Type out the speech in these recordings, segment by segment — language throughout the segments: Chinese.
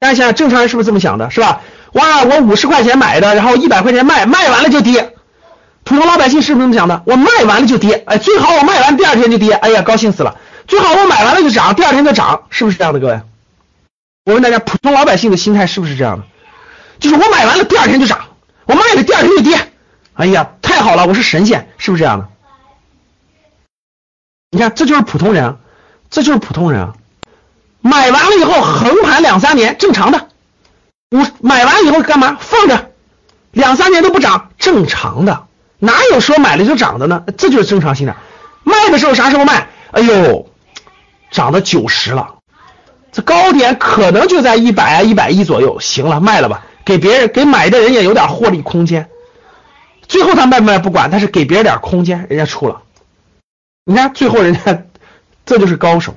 大家想想，正常人是不是这么想的？是吧？哇，我五十块钱买的，然后一百块钱卖，卖完了就跌。普通老百姓是不是这么想的？我卖完了就跌，哎，最好我卖完第二天就跌，哎呀，高兴死了。最好我买完了就涨，第二天就涨，是不是这样的，各位？我问大家，普通老百姓的心态是不是这样的？就是我买完了第二天就涨，我卖了第二天就跌，哎呀，太好了，我是神仙，是不是这样的？你看，这就是普通人，这就是普通人。买完了以后横盘两三年，正常的。我买完以后干嘛？放着，两三年都不涨，正常的。哪有说买了就涨的呢？这就是正常心态。卖的时候啥时候卖？哎呦，涨到九十了，这高点可能就在一百啊一百一左右。行了，卖了吧，给别人给买的人也有点获利空间。最后他卖不卖不管，但是给别人点空间，人家出了。你看最后人家，这就是高手。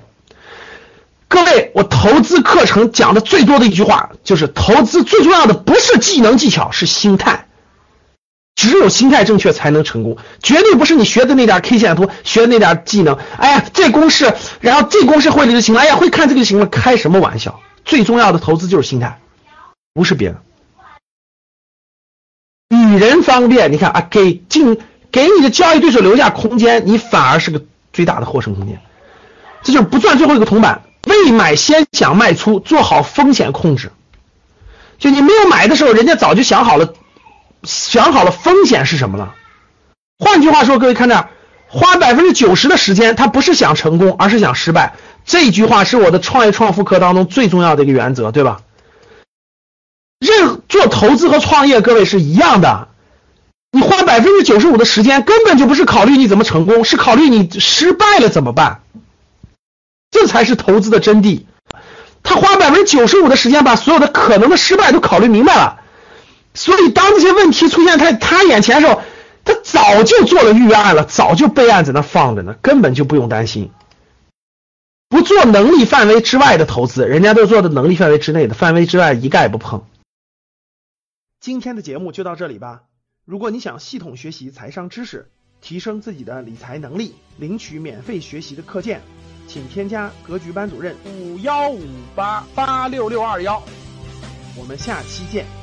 各位，我投资课程讲的最多的一句话就是：投资最重要的不是技能技巧，是心态。只有心态正确才能成功，绝对不是你学的那点 K 线图，学的那点技能。哎呀，这公式，然后这公式会了就行了。哎呀，会看这个就行了。开什么玩笑？最重要的投资就是心态，不是别的。与人方便，你看啊，给进给你的交易对手留下空间，你反而是个最大的获胜空间。这就是不赚最后一个铜板。未买先想卖出，做好风险控制。就你没有买的时候，人家早就想好了，想好了风险是什么了。换句话说，各位看这，花百分之九十的时间，他不是想成功，而是想失败。这句话是我的创业创富课当中最重要的一个原则，对吧？任做投资和创业，各位是一样的。你花百分之九十五的时间，根本就不是考虑你怎么成功，是考虑你失败了怎么办。才是投资的真谛。他花百分之九十五的时间，把所有的可能的失败都考虑明白了。所以，当这些问题出现在他眼前的时候，他早就做了预案了，早就备案在那放着呢，根本就不用担心。不做能力范围之外的投资，人家都做的能力范围之内的，范围之外一概不碰。今天的节目就到这里吧。如果你想系统学习财商知识，提升自己的理财能力，领取免费学习的课件。请添加格局班主任五幺五八八六六二幺，我们下期见。